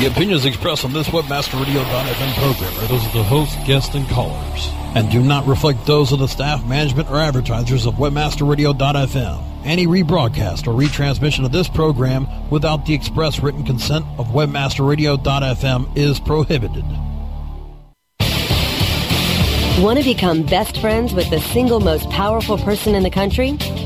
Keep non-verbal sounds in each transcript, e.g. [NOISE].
The opinions expressed on this WebmasterRadio.fm program are those of the host, guests, and callers, and do not reflect those of the staff, management, or advertisers of WebmasterRadio.fm. Any rebroadcast or retransmission of this program without the express written consent of WebmasterRadio.fm is prohibited. Want to become best friends with the single most powerful person in the country?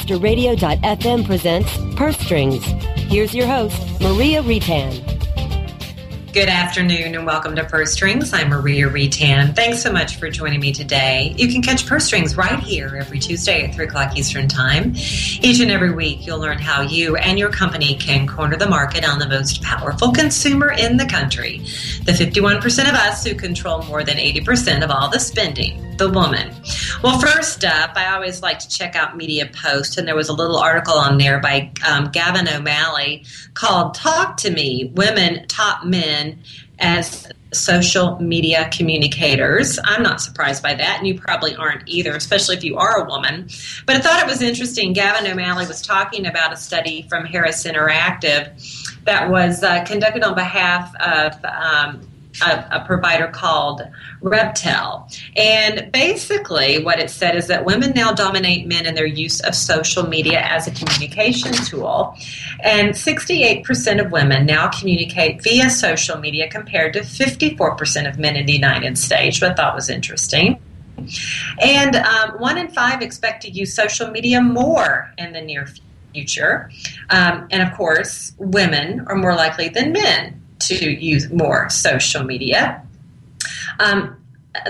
BroadcasterRadio.fm presents Purse Strings. Here's your host, Maria Reitan. Good afternoon and welcome to Purse Strings. I'm Maria Reitan. Thanks so much for joining me today. You can catch Purse Strings right here every Tuesday at 3 o'clock Eastern Time. Each and every week, you'll learn how you and your company can corner the market on the most powerful consumer in the country. The 51% of us who control more than 80% of all the spending, the woman. Well, first up, I always like to check out Media Post, and there was a little article on there by um, Gavin O'Malley called Talk to Me Women Top Men as social media communicators. I'm not surprised by that, and you probably aren't either, especially if you are a woman. But I thought it was interesting. Gavin O'Malley was talking about a study from Harris Interactive that was uh, conducted on behalf of um, a, a, provider called Rebtel. And basically, what it said is that women now dominate men in their use of social media as a communication tool. And 68% of women now communicate via social media compared to 54% of men in the United States, which I thought was interesting. And um, one in five expect to use social media more in the near future. Um, and of course, women are more likely than men to use more social media. Um,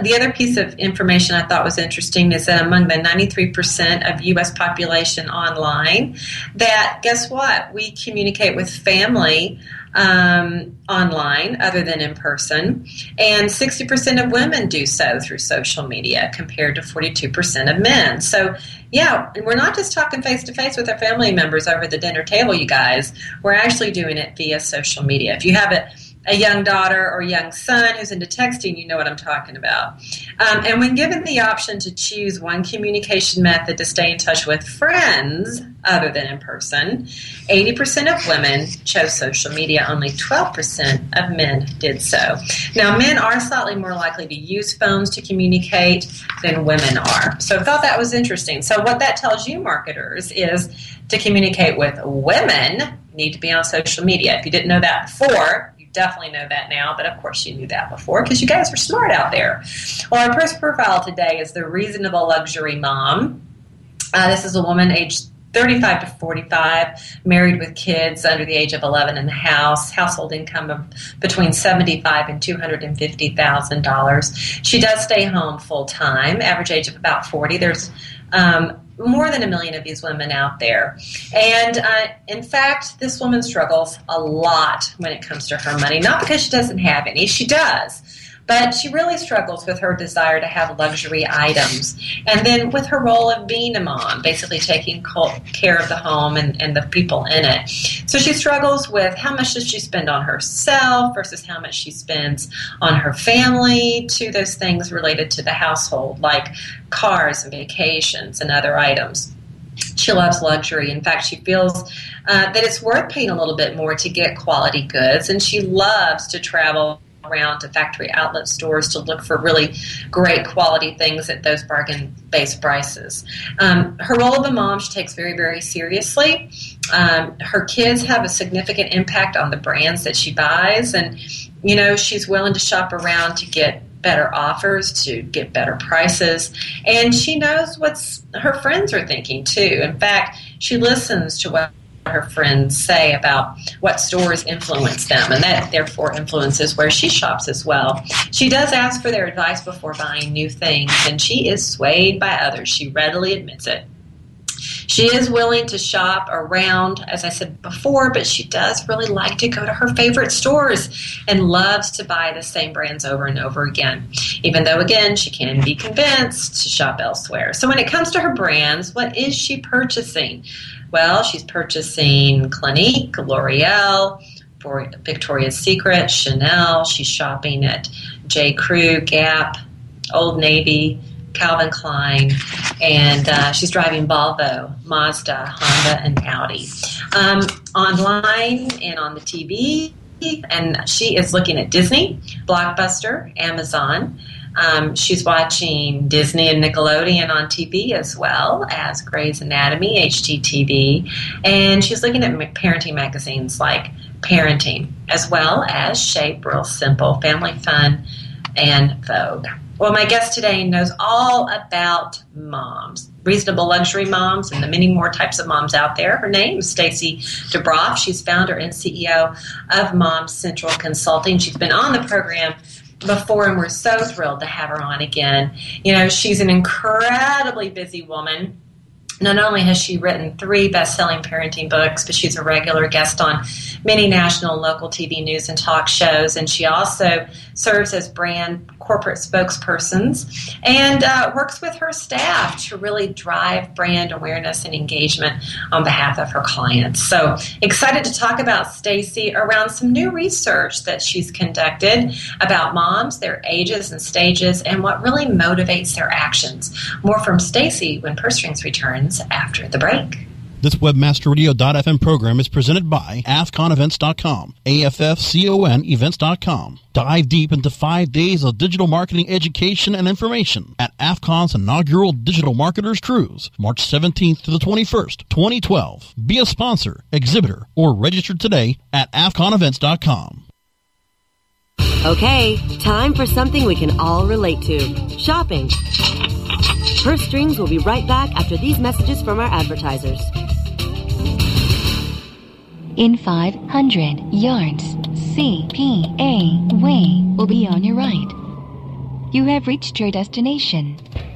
the other piece of information I thought was interesting is that among the 93% of U.S. population online, that guess what? We communicate with family um, online other than in person, and 60% of women do so through social media compared to 42% of men. So, yeah, and we're not just talking face to face with our family members over the dinner table, you guys. We're actually doing it via social media. If you have it, a young daughter or young son who's into texting, you know what I'm talking about. Um, and when given the option to choose one communication method to stay in touch with friends other than in person, 80% of women chose social media, only 12% of men did so. Now, men are slightly more likely to use phones to communicate than women are. So I thought that was interesting. So, what that tells you, marketers, is to communicate with women, need to be on social media. If you didn't know that before, definitely know that now, but of course you knew that before because you guys are smart out there. Well, our first profile today is the reasonable luxury mom. Uh, this is a woman aged 35 to 45, married with kids under the age of 11 in the house, household income of between 75 and 250 thousand dollars. She does stay home full time, average age of about 40. There's um, more than a million of these women out there. And uh, in fact, this woman struggles a lot when it comes to her money, not because she doesn't have any, she does. But she really struggles with her desire to have luxury items. And then with her role of being a mom, basically taking care of the home and, and the people in it. So she struggles with how much does she spend on herself versus how much she spends on her family, to those things related to the household, like cars and vacations and other items. She loves luxury. In fact, she feels uh, that it's worth paying a little bit more to get quality goods, and she loves to travel around to factory outlet stores to look for really great quality things at those bargain based prices. Um, her role of a mom she takes very, very seriously. Um, her kids have a significant impact on the brands that she buys, and you know she's willing to shop around to get better offers to get better prices and she knows what's her friends are thinking too in fact she listens to what her friends say about what stores influence them, and that therefore influences where she shops as well. She does ask for their advice before buying new things, and she is swayed by others. She readily admits it. She is willing to shop around, as I said before, but she does really like to go to her favorite stores and loves to buy the same brands over and over again, even though, again, she can be convinced to shop elsewhere. So when it comes to her brands, what is she purchasing? Well, she's purchasing Clinique, L'Oreal, for Victoria's Secret, Chanel. She's shopping at J. Crew, Gap, Old Navy, Calvin Klein, and uh, she's driving Volvo, Mazda, Honda, and Audi. Um, online and on the TV, and she is looking at Disney, Blockbuster, Amazon. Um, she's watching Disney and Nickelodeon on TV as well as Grey's Anatomy, HGTV, and she's looking at parenting magazines like Parenting, as well as Shape, Real Simple, Family Fun, and Vogue. Well, my guest today knows all about moms, reasonable luxury moms, and the many more types of moms out there. Her name is Stacy DeBroff. She's founder and CEO of Moms Central Consulting. She's been on the program before, and we're so thrilled to have her on again. You know, she's an incredibly busy woman not only has she written three best selling parenting books, but she's a regular guest on many national and local TV news and talk shows. And she also serves as brand corporate spokespersons and uh, works with her staff to really drive brand awareness and engagement on behalf of her clients. So excited to talk about Stacy around some new research that she's conducted about moms, their ages and stages, and what really motivates their actions. More from Stacy when Purse Strings returns after the break. This webmasterradio.fm program is presented by AFFCONEvents.com, A-F-F-C-O-N events.com. Dive deep into five days of digital marketing education and information at AFFCON's inaugural Digital Marketers Cruise, March 17th to the 21st, 2012. Be a sponsor, exhibitor, or register today at AFFCONEvents.com. Okay, time for something we can all relate to. Shopping. Purse Strings will be right back after these messages from our advertisers. In 500 yards, CPA Way will be on your right. You have reached your destination.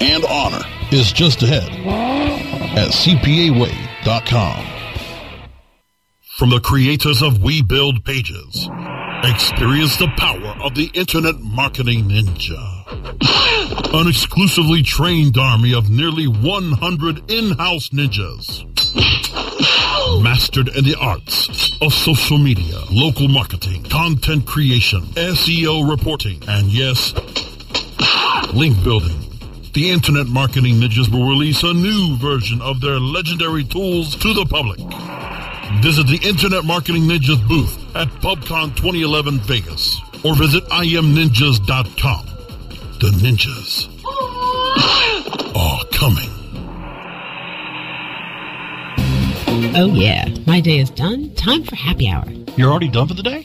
and honor is just ahead at cpaway.com. From the creators of We Build Pages, experience the power of the Internet Marketing Ninja. An exclusively trained army of nearly 100 in-house ninjas. Mastered in the arts of social media, local marketing, content creation, SEO reporting, and yes, link building. The Internet Marketing Ninjas will release a new version of their legendary tools to the public. Visit the Internet Marketing Ninjas booth at PubCon 2011 Vegas or visit imninjas.com. The ninjas are coming. Oh, yeah. My day is done. Time for happy hour. You're already done for the day?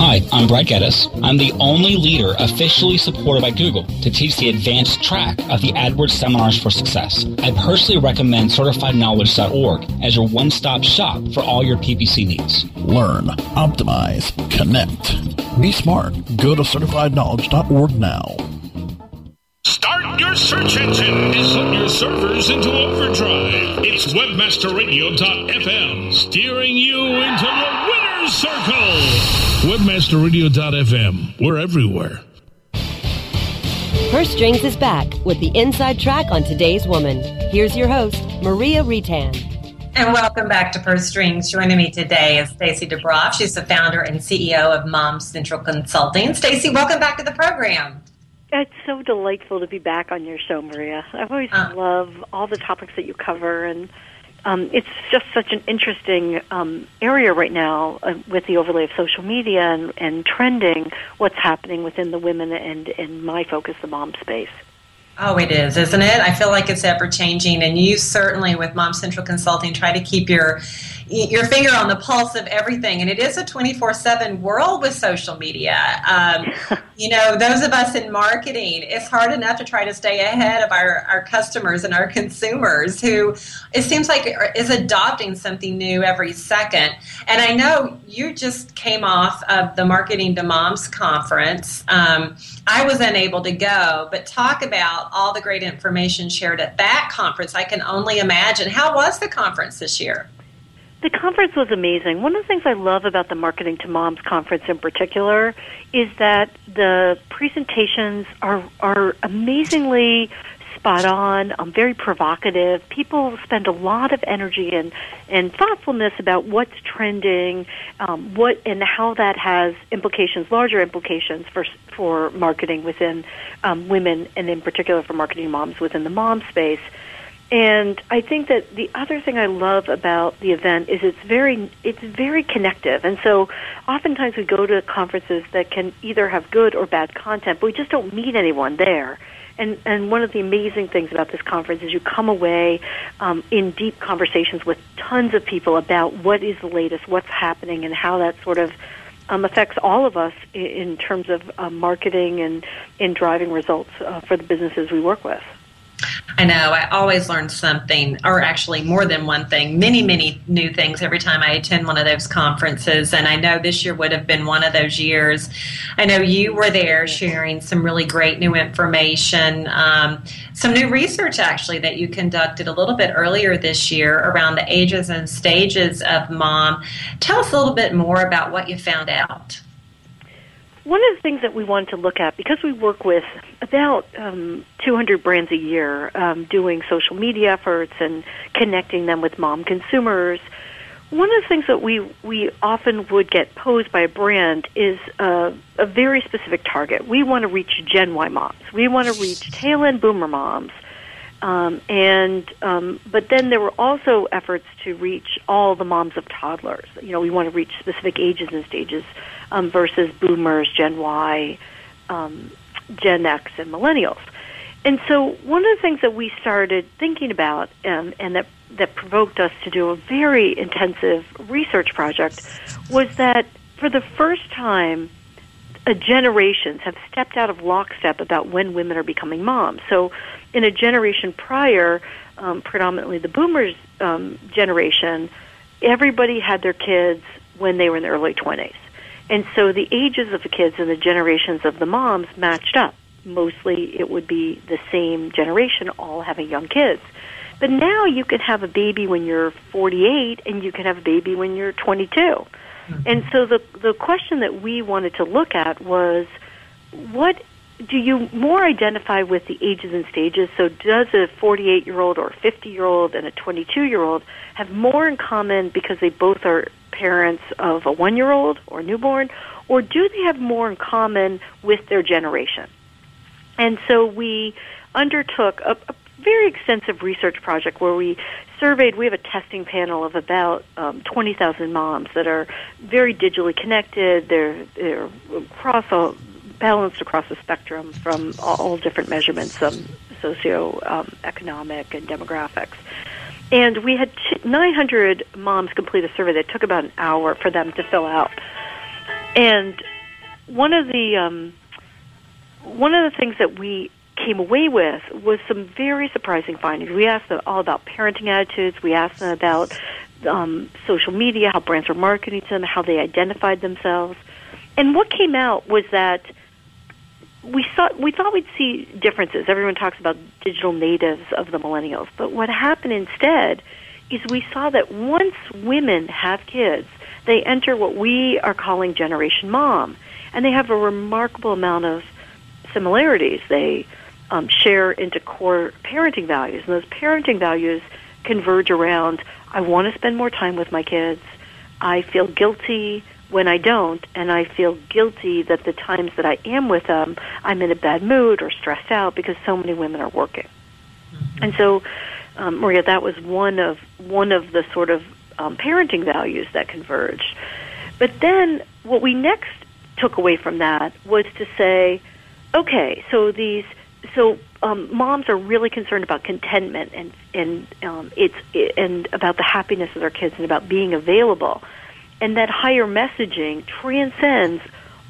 Hi, I'm Brad Geddes. I'm the only leader officially supported by Google to teach the advanced track of the AdWords Seminars for Success. I personally recommend CertifiedKnowledge.org as your one-stop shop for all your PPC needs. Learn, optimize, connect. Be smart. Go to CertifiedKnowledge.org now. Start your search engine and put your servers into overdrive. It's WebmasterRadio.fm steering you into the winner's circle. WebmasterRadio.fm. We're everywhere. Purse Strings is back with the inside track on today's woman. Here's your host, Maria Reitan. And welcome back to Purse Strings. Joining me today is Stacy DeBroff. She's the founder and CEO of Moms Central Consulting. Stacy, welcome back to the program. It's so delightful to be back on your show, Maria. I always uh. love all the topics that you cover, and um, it's just such an interesting um, area right now uh, with the overlay of social media and, and trending. What's happening within the women and, and my focus, the mom space. Oh, it is, isn't it? I feel like it's ever changing, and you certainly, with Mom Central Consulting, try to keep your your finger on the pulse of everything. And it is a 24 7 world with social media. Um, [LAUGHS] you know, those of us in marketing, it's hard enough to try to stay ahead of our, our customers and our consumers who it seems like is adopting something new every second. And I know you just came off of the Marketing to Moms conference. Um, I was unable to go, but talk about all the great information shared at that conference. I can only imagine. How was the conference this year? The conference was amazing. One of the things I love about the Marketing to Moms conference in particular is that the presentations are are amazingly spot on, um, very provocative. People spend a lot of energy and, and thoughtfulness about what's trending, um, what and how that has implications, larger implications for for marketing within um, women, and in particular for marketing moms within the mom space. And I think that the other thing I love about the event is it's very it's very connective. And so oftentimes we go to conferences that can either have good or bad content, but we just don't meet anyone there. And and one of the amazing things about this conference is you come away um, in deep conversations with tons of people about what is the latest, what's happening, and how that sort of um, affects all of us in, in terms of uh, marketing and in driving results uh, for the businesses we work with. I know. I always learn something, or actually more than one thing, many, many new things every time I attend one of those conferences. And I know this year would have been one of those years. I know you were there sharing some really great new information, um, some new research actually that you conducted a little bit earlier this year around the ages and stages of mom. Tell us a little bit more about what you found out one of the things that we wanted to look at, because we work with about um, 200 brands a year um, doing social media efforts and connecting them with mom consumers, one of the things that we, we often would get posed by a brand is a, a very specific target. We want to reach Gen Y moms. We want to reach tail end boomer moms. Um, and um, but then there were also efforts to reach all the moms of toddlers. You know, we want to reach specific ages and stages um, versus boomers, Gen Y, um, Gen X, and millennials. And so, one of the things that we started thinking about, um, and that that provoked us to do a very intensive research project, was that for the first time, generations have stepped out of lockstep about when women are becoming moms. So, in a generation prior, um, predominantly the boomers um, generation, everybody had their kids when they were in their early 20s. And so the ages of the kids and the generations of the moms matched up. Mostly it would be the same generation all having young kids. But now you can have a baby when you're 48 and you can have a baby when you're 22. Mm-hmm. And so the the question that we wanted to look at was what do you more identify with the ages and stages? So does a 48 year old or a 50 year old and a 22 year old have more in common because they both are parents of a one year old or newborn, or do they have more in common with their generation? And so we undertook a, a very extensive research project where we surveyed. We have a testing panel of about um, 20,000 moms that are very digitally connected. They're they're across a, balanced across the spectrum from all, different measurements, um, socio um, economic and demographics. And we had 900 moms complete a survey that took about an hour for them to fill out. And one of the um, one of the things that we came away with was some very surprising findings. We asked them all about parenting attitudes. We asked them about um, social media, how brands were marketing to them, how they identified themselves. And what came out was that we thought we thought we'd see differences. Everyone talks about digital natives of the millennials, but what happened instead is we saw that once women have kids, they enter what we are calling generation mom, and they have a remarkable amount of similarities. They um, share into core parenting values, and those parenting values converge around: I want to spend more time with my kids. I feel guilty when I don't, and I feel guilty that the times that I am with them, I'm in a bad mood or stressed out because so many women are working. Mm-hmm. And so, um, Maria, that was one of one of the sort of um, parenting values that converged. But then, what we next took away from that was to say, okay, so these so um, moms are really concerned about contentment and and um, it's and about the happiness of their kids and about being available and that higher messaging transcends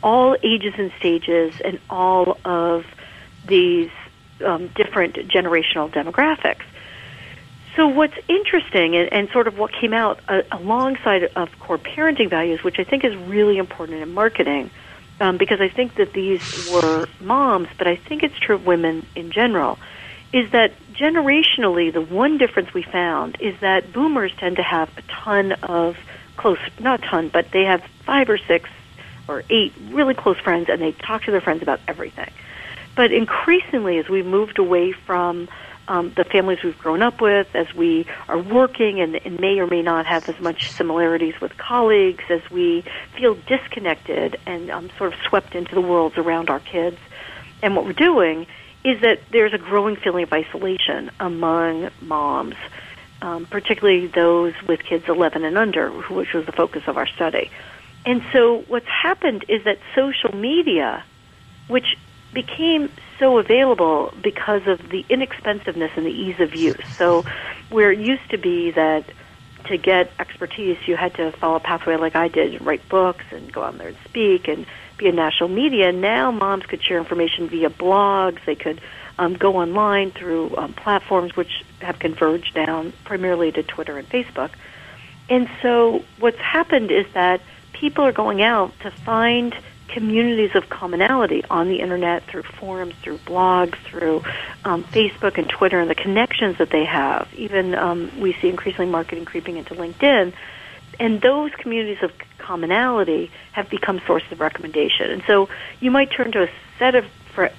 all ages and stages and all of these um, different generational demographics. So what's interesting and, and sort of what came out uh, alongside of core parenting values, which I think is really important in marketing, um, because I think that these were moms, but I think it's true of women in general, is that generationally the one difference we found is that boomers tend to have a ton of close, not a ton, but they have five or six or eight really close friends, and they talk to their friends about everything. But increasingly, as we moved away from um, the families we've grown up with, as we are working and, and may or may not have as much similarities with colleagues, as we feel disconnected and um, sort of swept into the worlds around our kids, and what we're doing is that there's a growing feeling of isolation among moms um, particularly those with kids 11 and under, which was the focus of our study. And so what's happened is that social media, which became so available because of the inexpensiveness and the ease of use. So where it used to be that to get expertise, you had to follow a pathway like I did write books and go out there and speak and be in national media. Now moms could share information via blogs. They could um, go online through um, platforms which have converged down primarily to Twitter and Facebook. And so what's happened is that people are going out to find communities of commonality on the internet through forums, through blogs, through um, Facebook and Twitter, and the connections that they have. Even um, we see increasingly marketing creeping into LinkedIn. And those communities of commonality have become sources of recommendation. And so you might turn to a set of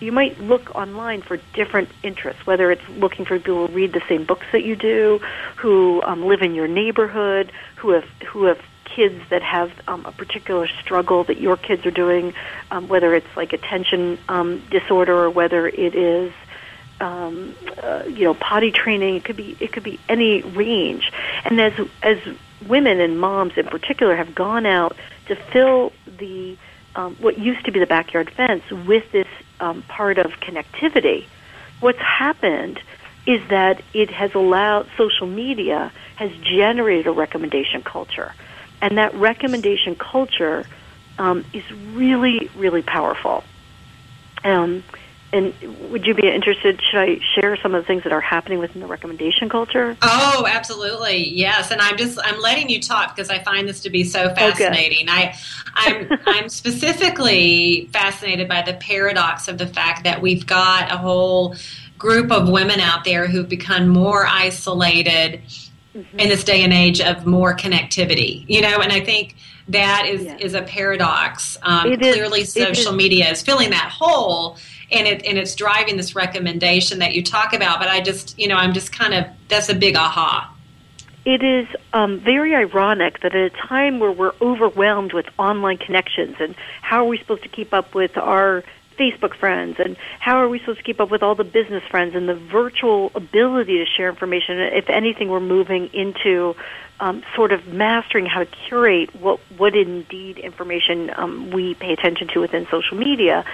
you might look online for different interests, whether it's looking for people who read the same books that you do, who um, live in your neighborhood, who have who have kids that have um, a particular struggle that your kids are doing, um, whether it's like attention um, disorder or whether it is um, uh, you know potty training. It could be it could be any range. And as as women and moms in particular have gone out to fill the um, what used to be the backyard fence with this um, part of connectivity, what's happened is that it has allowed social media has generated a recommendation culture, and that recommendation culture um, is really really powerful. Um, and would you be interested? Should I share some of the things that are happening within the recommendation culture? Oh, absolutely, yes. And I'm just I'm letting you talk because I find this to be so fascinating. Okay. I I'm [LAUGHS] I'm specifically fascinated by the paradox of the fact that we've got a whole group of women out there who've become more isolated mm-hmm. in this day and age of more connectivity. You know, and I think that is yes. is a paradox. Um, clearly, social media is filling that hole and it and it's driving this recommendation that you talk about. But I just, you know, I'm just kind of that's a big aha. It is um, very ironic that at a time where we're overwhelmed with online connections and how are we supposed to keep up with our Facebook friends and how are we supposed to keep up with all the business friends and the virtual ability to share information. If anything, we're moving into um, sort of mastering how to curate what what indeed information um, we pay attention to within social media.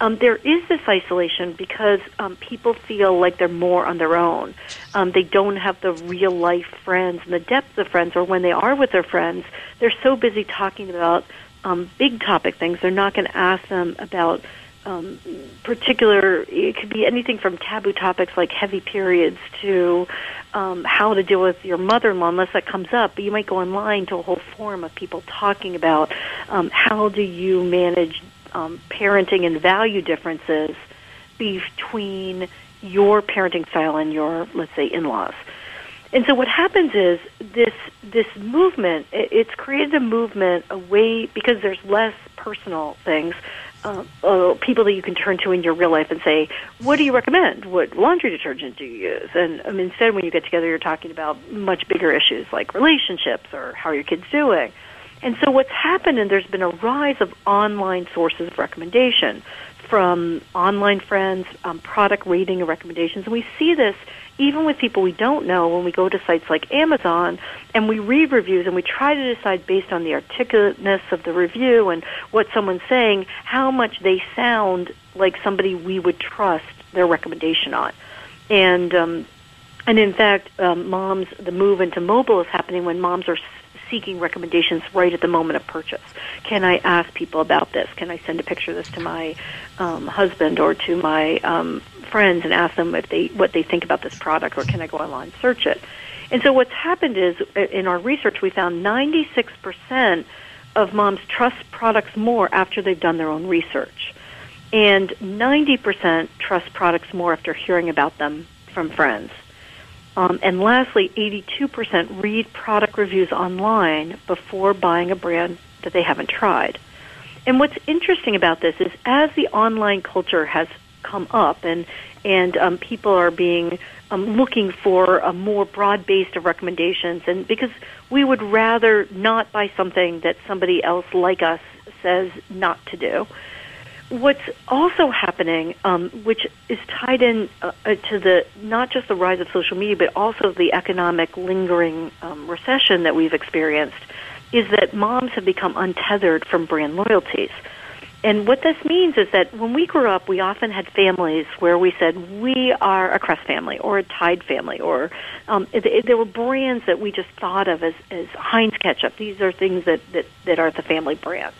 Um, there is this isolation because um, people feel like they're more on their own. Um, they don't have the real life friends and the depth of friends, or when they are with their friends, they're so busy talking about um, big topic things. They're not going to ask them about um, particular, it could be anything from taboo topics like heavy periods to um, how to deal with your mother-in-law, unless that comes up. But you might go online to a whole forum of people talking about um, how do you manage um, parenting and value differences between your parenting style and your, let's say, in-laws. And so what happens is this this movement. It's created a movement away because there's less personal things uh, uh, people that you can turn to in your real life and say, "What do you recommend? What laundry detergent do you use?" And um, instead, when you get together, you're talking about much bigger issues like relationships or how are your kids doing. And so what's happened, and there's been a rise of online sources of recommendation from online friends, um, product rating and recommendations. And we see this even with people we don't know when we go to sites like Amazon and we read reviews and we try to decide based on the articulateness of the review and what someone's saying how much they sound like somebody we would trust their recommendation on. And um, and in fact, um, moms, the move into mobile is happening when moms are seeking recommendations right at the moment of purchase. Can I ask people about this? Can I send a picture of this to my um, husband or to my um, friends and ask them if they what they think about this product, or can I go online search it? And so what's happened is in our research we found 96% of moms trust products more after they've done their own research. And 90% trust products more after hearing about them from friends. Um, and lastly, 82% read product reviews online before buying a brand that they haven't tried. And what's interesting about this is as the online culture has come up and and um, people are being um, looking for a more broad base of recommendations and because we would rather not buy something that somebody else like us says not to do what's also happening, um, which is tied in uh, uh, to the not just the rise of social media, but also the economic lingering um, recession that we've experienced, is that moms have become untethered from brand loyalties. And what this means is that when we grew up, we often had families where we said we are a Crest family or a Tide family, or um, it, it, there were brands that we just thought of as, as Heinz ketchup. These are things that, that, that are the family brands.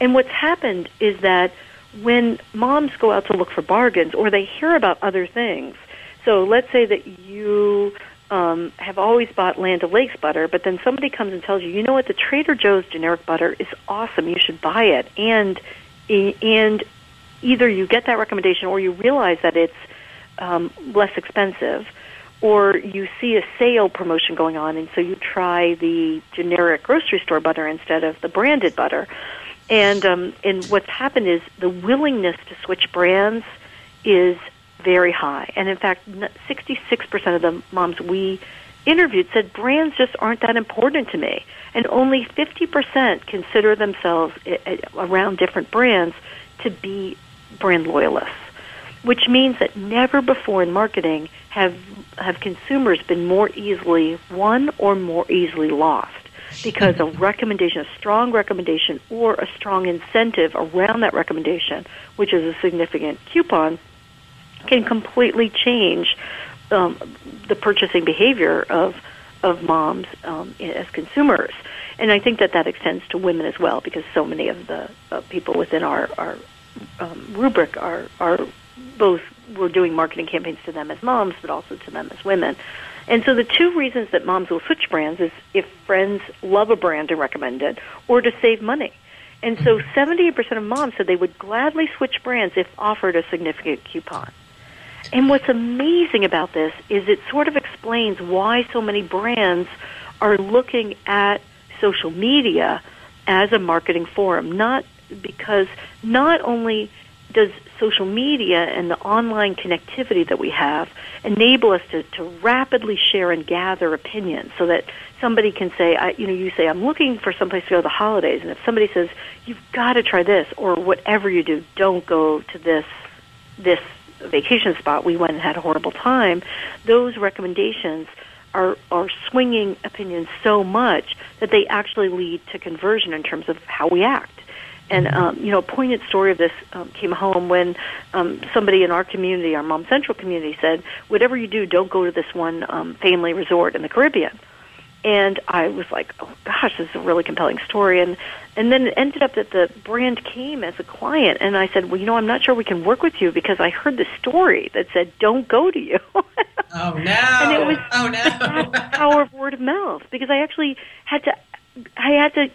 And what's happened is that when moms go out to look for bargains or they hear about other things, so let's say that you um, have always bought Land O'Lakes butter, but then somebody comes and tells you, you know what, the Trader Joe's generic butter is awesome. You should buy it, and and either you get that recommendation or you realize that it's um, less expensive, or you see a sale promotion going on, and so you try the generic grocery store butter instead of the branded butter. And um, and what's happened is the willingness to switch brands is very high. And in fact, 66% of the moms we interviewed said brands just aren't that important to me. And only 50% consider themselves eh, eh, around different brands to be brand loyalists, which means that never before in marketing have have consumers been more easily won or more easily lost because a recommendation, a strong recommendation, or a strong incentive around that recommendation, which is a significant coupon, can completely change um, the purchasing behavior of of moms um, as consumers. And I think that that extends to women as well, because so many of the uh, people within our our um, rubric are are both we're doing marketing campaigns to them as moms, but also to them as women. And so the two reasons that moms will switch brands is if friends love a brand and recommend it, or to save money. And so 78% mm-hmm. of moms said they would gladly switch brands if offered a significant coupon. And what's amazing about this is it sort of explains why so many brands are looking at social media as a marketing forum, not because not only does social media and the online connectivity that we have enable us to, to rapidly share and gather opinions so that somebody can say, I, you know, you say, I'm looking for someplace to go to the holidays. And if somebody says, you've got to try this or whatever you do, don't go to this, this vacation spot. We went and had a horrible time. Those recommendations are, are swinging opinions so much that they actually lead to conversion in terms of how we act. And um, you know, a poignant story of this um, came home when um, somebody in our community, our Mom Central community, said, "Whatever you do, don't go to this one um, family resort in the Caribbean." And I was like, "Oh gosh, this is a really compelling story." And and then it ended up that the brand came as a client, and I said, "Well, you know, I'm not sure we can work with you because I heard the story that said don't go to you." [LAUGHS] oh no! and it was oh no! the power of word of mouth because I actually had to I had to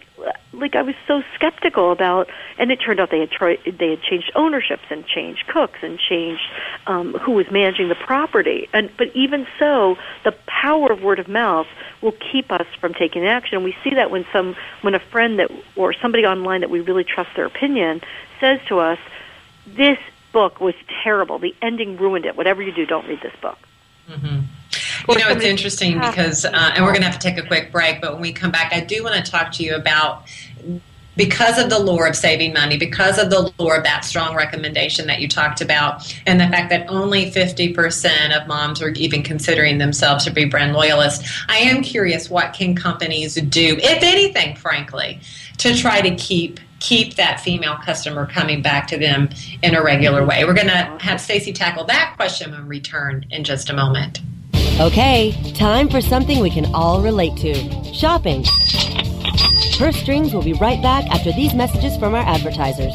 like I was so skeptical about, and it turned out they had tried they had changed ownerships and changed cooks and changed um, who was managing the property. And but even so, the power of word of mouth will keep us from taking action. And we see that when some when a friend that or somebody online that we really trust their opinion says to us, "This book was terrible. The ending ruined it. Whatever you do, don't read this book." Mm-hmm. You know, it's [LAUGHS] interesting because, uh, and we're going to have to take a quick break, but when we come back, I do want to talk to you about because of the lure of saving money, because of the lure of that strong recommendation that you talked about, and the fact that only 50% of moms are even considering themselves to be brand loyalists, I am curious what can companies do, if anything, frankly, to try to keep keep that female customer coming back to them in a regular way. We're going to have Stacy tackle that question when we return in just a moment. Okay, time for something we can all relate to shopping. Purse Strings will be right back after these messages from our advertisers.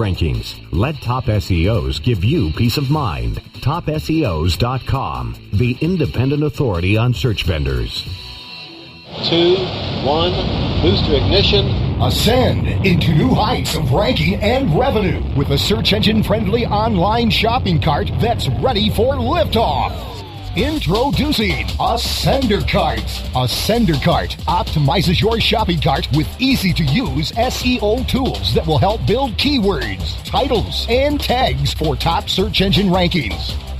rankings. Let Top SEOs give you peace of mind. TopSEOs.com, the independent authority on search vendors. Two, one, booster ignition. Ascend into new heights of ranking and revenue with a search engine friendly online shopping cart that's ready for liftoff. Introducing Ascender Cart. Ascender Cart optimizes your shopping cart with easy to use SEO tools that will help build keywords, titles, and tags for top search engine rankings.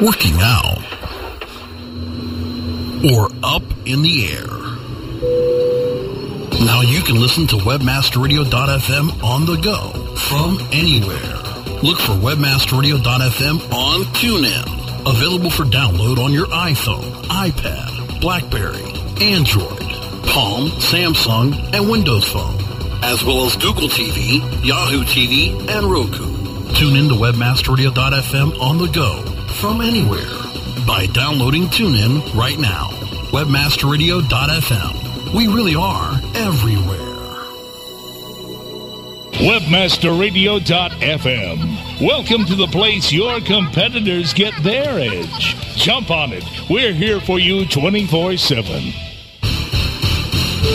Working out. Or up in the air. Now you can listen to webmasterradio.fm on the go from anywhere. Look for webmasterradio.fm on TuneIn. Available for download on your iPhone, iPad, BlackBerry, Android, Palm, Samsung, and Windows Phone, as well as Google TV, Yahoo TV, and Roku. Tune in to webmasterradio.fm on the go from anywhere by downloading TuneIn right now. Webmasterradio.fm. We really are everywhere. Webmasterradio.fm. Welcome to the place your competitors get their edge. Jump on it. We're here for you 24 7.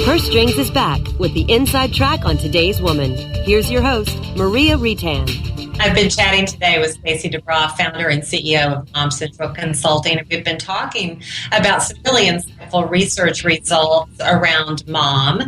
Her Strings is back with the inside track on today's woman. Here's your host, Maria Reitan. I've been chatting today with Stacy DeBroff, founder and CEO of Mom Central Consulting, and we've been talking about some really insightful research results around mom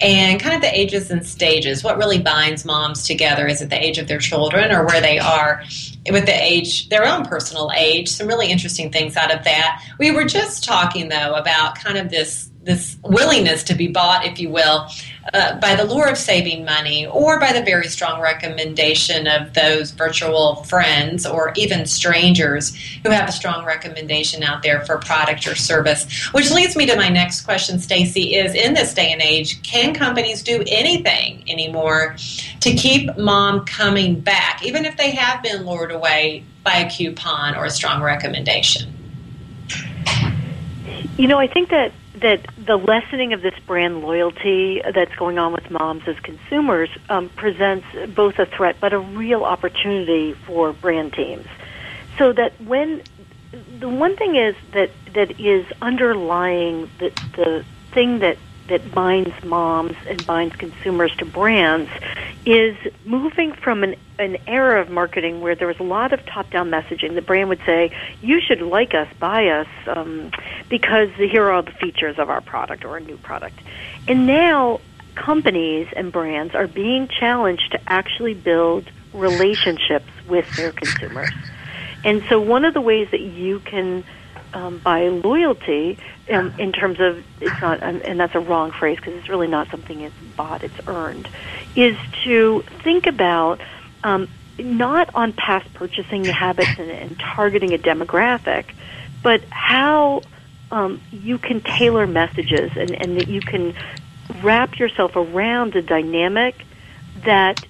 and kind of the ages and stages. What really binds moms together? Is it the age of their children or where they are with the age, their own personal age? Some really interesting things out of that. We were just talking though about kind of this this willingness to be bought, if you will, uh, by the lure of saving money or by the very strong recommendation of those virtual friends or even strangers who have a strong recommendation out there for product or service. Which leads me to my next question, Stacy, is in this day and age, can companies do anything anymore to keep mom coming back, even if they have been lured away by a coupon or a strong recommendation? You know, I think that that the lessening of this brand loyalty that's going on with moms as consumers um, presents both a threat but a real opportunity for brand teams. So that when the one thing is that that is underlying the the thing that that binds moms and binds consumers to brands is moving from an, an era of marketing where there was a lot of top down messaging. The brand would say, You should like us, buy us, um, because here are all the features of our product or a new product. And now companies and brands are being challenged to actually build relationships with their consumers. And so one of the ways that you can um, buy loyalty um, in terms of it's not, and that's a wrong phrase because it's really not something it's bought; it's earned. Is to think about um, not on past purchasing habits and, and targeting a demographic, but how um, you can tailor messages and, and that you can wrap yourself around a dynamic that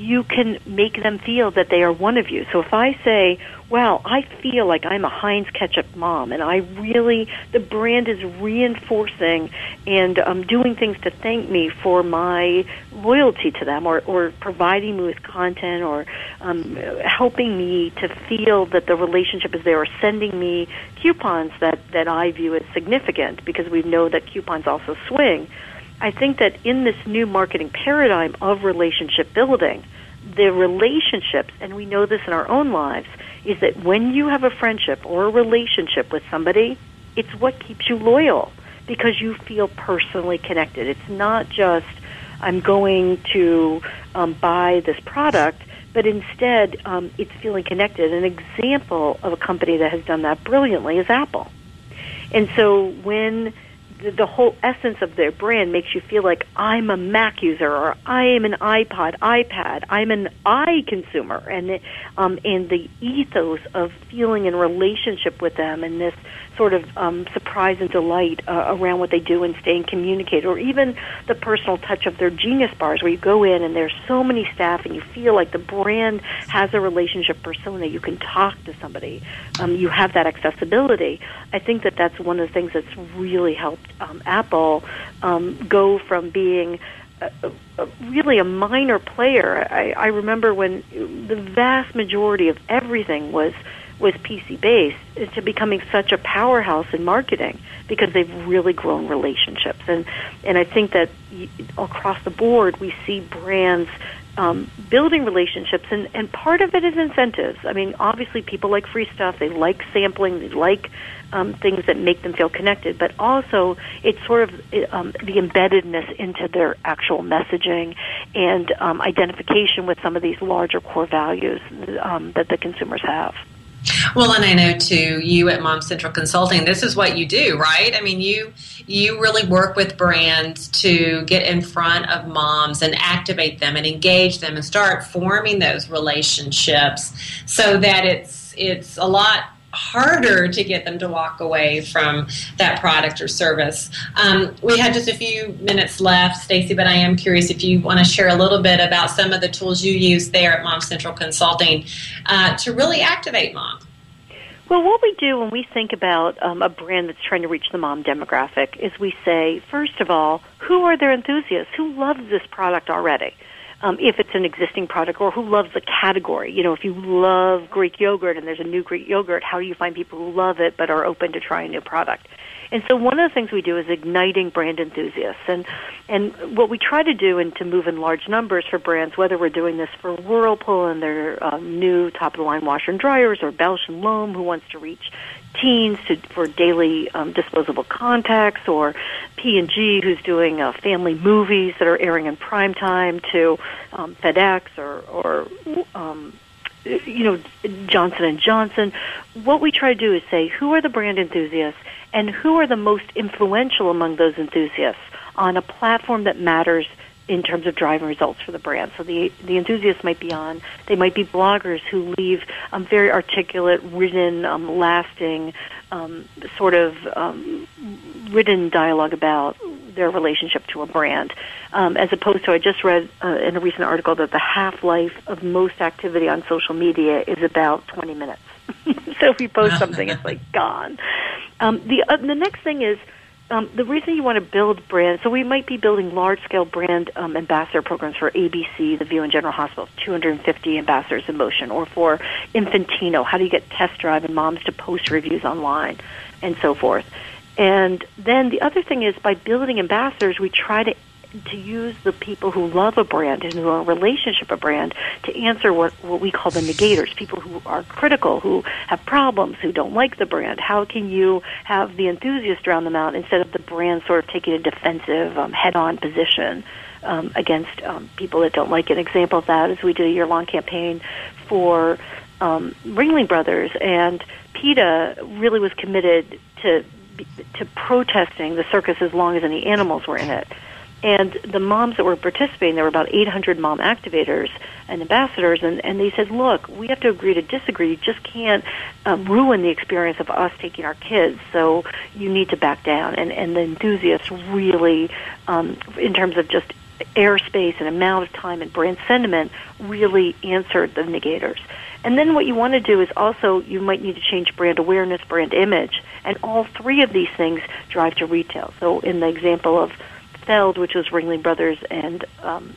you can make them feel that they are one of you. So if I say, wow, I feel like I'm a Heinz ketchup mom, and I really, the brand is reinforcing and um, doing things to thank me for my loyalty to them, or, or providing me with content, or um, helping me to feel that the relationship is there, or sending me coupons that, that I view as significant, because we know that coupons also swing. I think that in this new marketing paradigm of relationship building, the relationships, and we know this in our own lives, is that when you have a friendship or a relationship with somebody, it's what keeps you loyal because you feel personally connected. It's not just, I'm going to um, buy this product, but instead um, it's feeling connected. An example of a company that has done that brilliantly is Apple. And so when the, whole essence of their brand makes you feel like I'm a Mac user or I am an iPod, iPad, I'm an i consumer, and it, um, and the ethos of feeling in relationship with them and this sort of um, surprise and delight uh, around what they do and staying communicated, or even the personal touch of their Genius bars, where you go in and there's so many staff and you feel like the brand has a relationship persona. You can talk to somebody. Um, you have that accessibility. I think that that's one of the things that's really helped um, Apple um, go from being a, a, really a minor player. I, I remember when the vast majority of everything was was PC based to becoming such a powerhouse in marketing because they've really grown relationships and and I think that across the board we see brands um, building relationships, and, and part of it is incentives. I mean, obviously, people like free stuff. They like sampling. They like um, things that make them feel connected. But also, it's sort of um, the embeddedness into their actual messaging and um, identification with some of these larger core values um, that the consumers have. Well, and I know too, you at Mom Central Consulting, this is what you do, right? I mean, you you really work with brands to get in front of moms and activate them and engage them and start forming those relationships so that it's it's a lot harder to get them to walk away from that product or service. Um, we had just a few minutes left, Stacy, but I am curious if you want to share a little bit about some of the tools you use there at Mom Central Consulting uh, to really activate mom. Well, what we do when we think about um, a brand that's trying to reach the mom demographic is we say, first of all, who are their enthusiasts? Who loves this product already? Um, if it's an existing product, or who loves the category. You know, if you love Greek yogurt and there's a new Greek yogurt, how do you find people who love it but are open to trying a new product? And so one of the things we do is igniting brand enthusiasts. And, and what we try to do and to move in large numbers for brands, whether we're doing this for Whirlpool and their um, new top of the line washer and dryers or Bausch and Lomb who wants to reach teens to, for daily um, disposable contacts or P&G who's doing uh, family movies that are airing in prime time to um, FedEx or, or um, you know Johnson and Johnson. What we try to do is say who are the brand enthusiasts and who are the most influential among those enthusiasts on a platform that matters in terms of driving results for the brand. So the the enthusiasts might be on. They might be bloggers who leave um, very articulate, written, um, lasting, um, sort of um, written dialogue about their relationship to a brand, um, as opposed to I just read uh, in a recent article that the half life of most activity on social media is about 20 minutes. [LAUGHS] so if you post [LAUGHS] something, it's like gone. Um, the uh, the next thing is um, the reason you want to build brands. So we might be building large scale brand um, ambassador programs for ABC, the View and General Hospital, 250 ambassadors in motion, or for Infantino. How do you get test drive and moms to post reviews online, and so forth. And then the other thing is by building ambassadors, we try to to use the people who love a brand and who are in a relationship a brand to answer what, what we call the negators, people who are critical, who have problems, who don't like the brand. How can you have the enthusiasts drown them out instead of the brand sort of taking a defensive, um, head-on position um, against um, people that don't like it? An example of that is we did a year-long campaign for um, Ringling Brothers, and PETA really was committed to to protesting the circus as long as any animals were in it And the moms that were participating, there were about 800 mom activators and ambassadors, and, and they said, look, we have to agree to disagree. You just can't um, ruin the experience of us taking our kids, so you need to back down. And, and the enthusiasts really, um, in terms of just airspace and amount of time and brand sentiment, really answered the negators. And then what you want to do is also you might need to change brand awareness, brand image, and all three of these things drive to retail. So in the example of Feld, which was Ringling Brothers and um,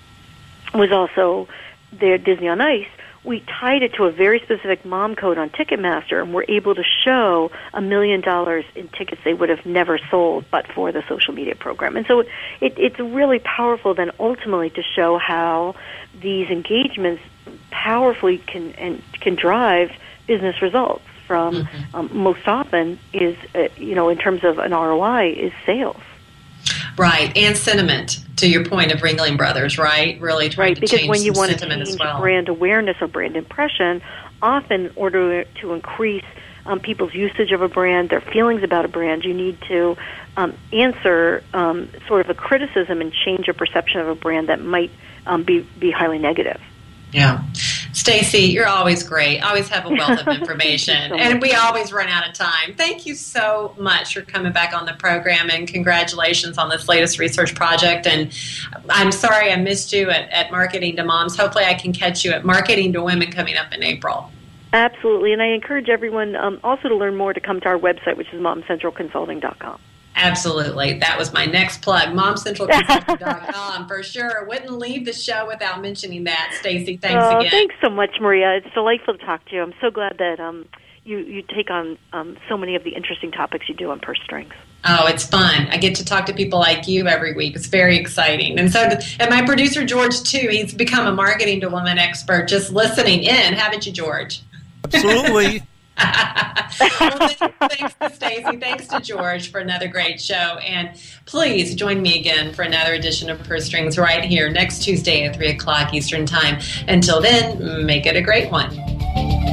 was also their Disney on Ice, we tied it to a very specific mom code on Ticketmaster and were able to show a million dollars in tickets they would have never sold but for the social media program. And so it, it's really powerful then ultimately to show how these engagements powerfully can and can drive business results from mm-hmm. um, most often is uh, you know in terms of an ROI is sales. Right, and sentiment. To your point of Ringling Brothers, right? Really trying right, to because change when you want to change well. brand awareness or brand impression, often in order to increase um, people's usage of a brand, their feelings about a brand, you need to um, answer um, sort of a criticism and change a perception of a brand that might um, be be highly negative. Yeah. Stacy, you're always great. Always have a wealth of [LAUGHS] information. so and we always run out of time. Thank you so much for coming back on the program and congratulations on this latest research project. And I'm sorry I missed you at, at Marketing to Moms. Hopefully, I can catch you at Marketing to Women coming up in April. Absolutely. And I encourage everyone um, also to learn more to come to our website, which is momcentralconsulting.com. Absolutely. That was my next plug. MomCentralConsulting.com [LAUGHS] for sure. Wouldn't leave the show without mentioning that. Stacy, thanks oh, again. Thanks so much, Maria. It's delightful to talk to you. I'm so glad that um, you, you take on um, so many of the interesting topics you do on purse strings. Oh, it's fun. I get to talk to people like you every week. It's very exciting. And so, and my producer, George, too, he's become a marketing to woman expert just listening in. Haven't you, George? Absolutely. [LAUGHS] [LAUGHS] well, thanks to Stacy. Thanks to George for another great show. And please join me again for another edition of Purse Strings right here next Tuesday at 3 o'clock Eastern Time. Until then, make it a great one.